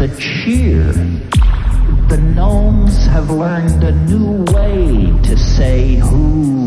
a cheer. The gnomes have learned a new way to say who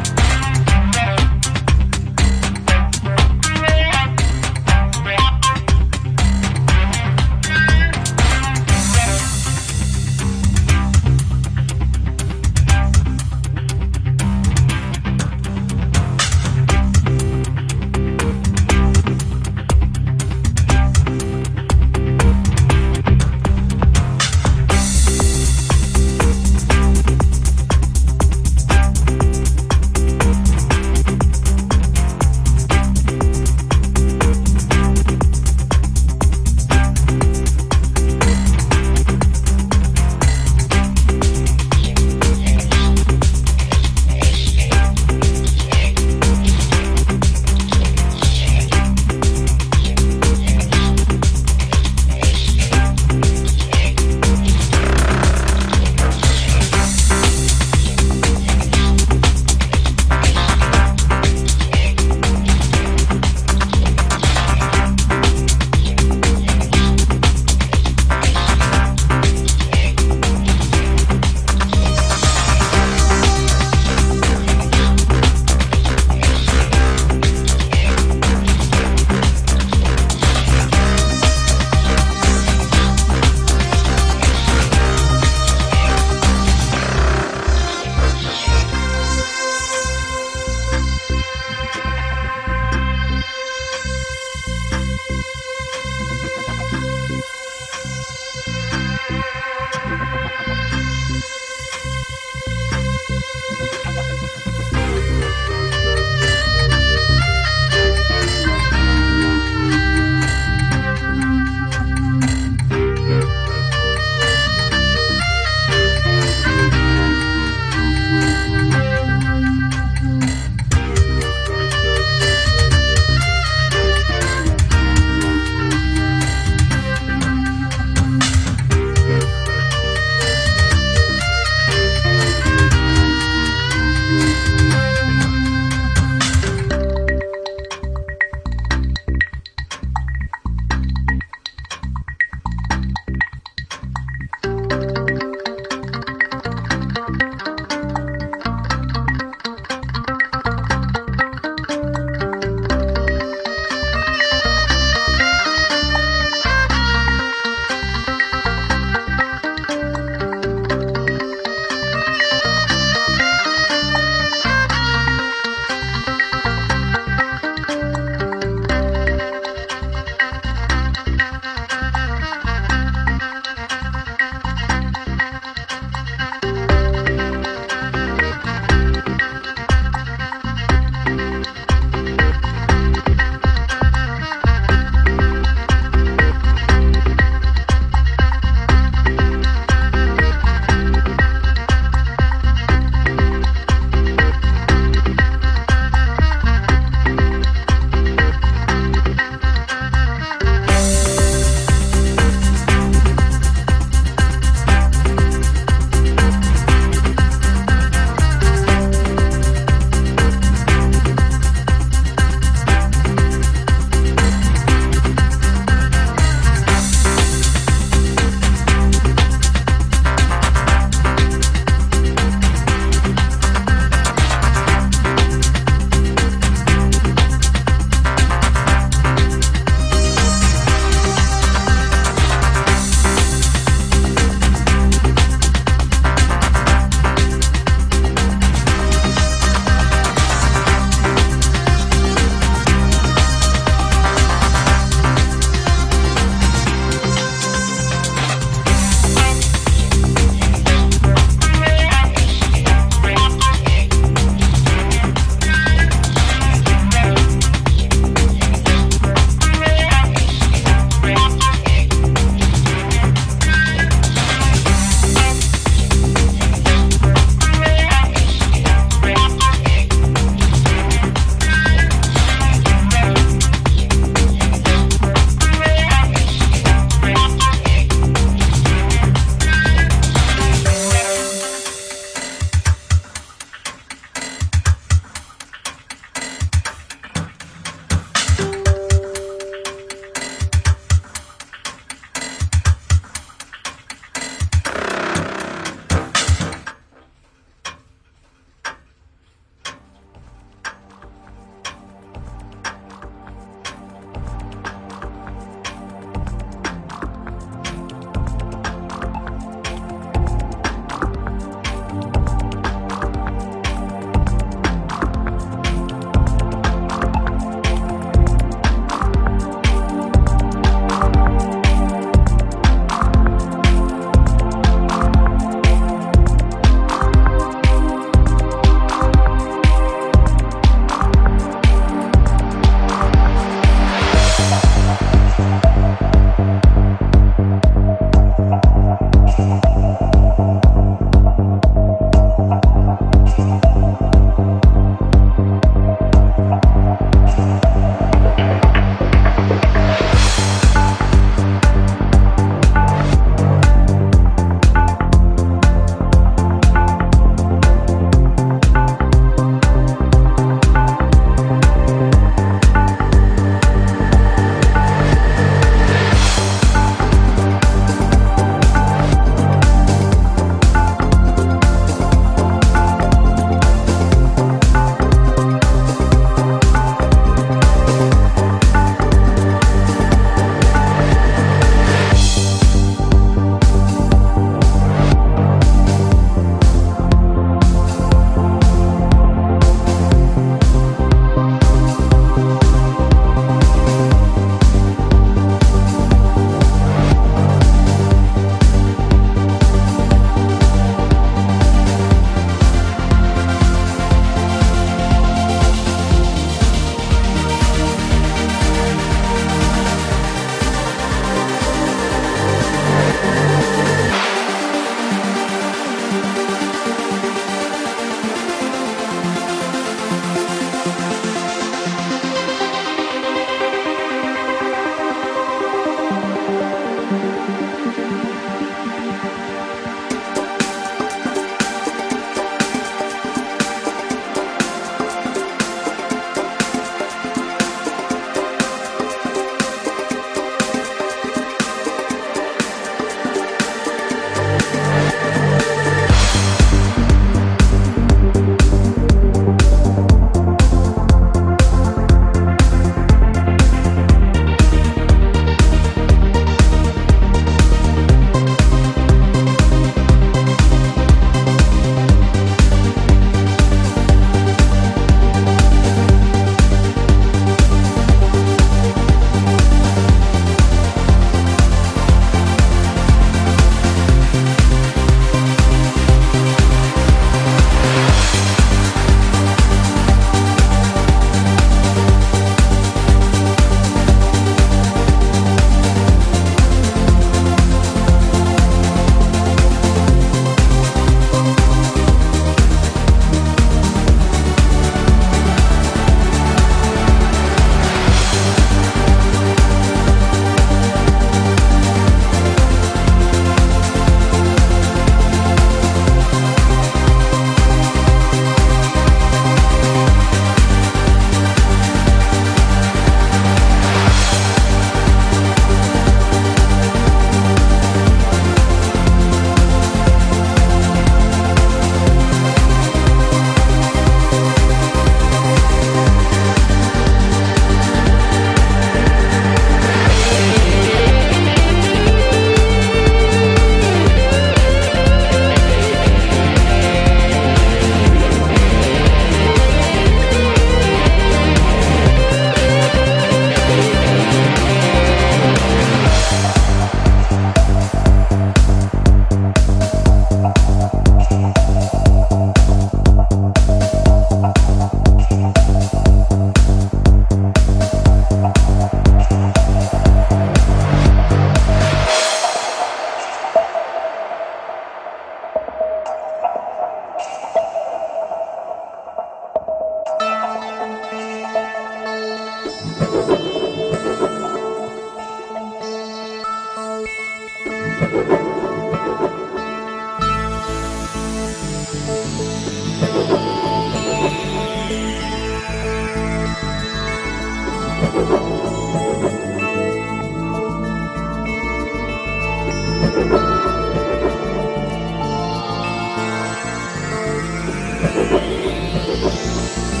you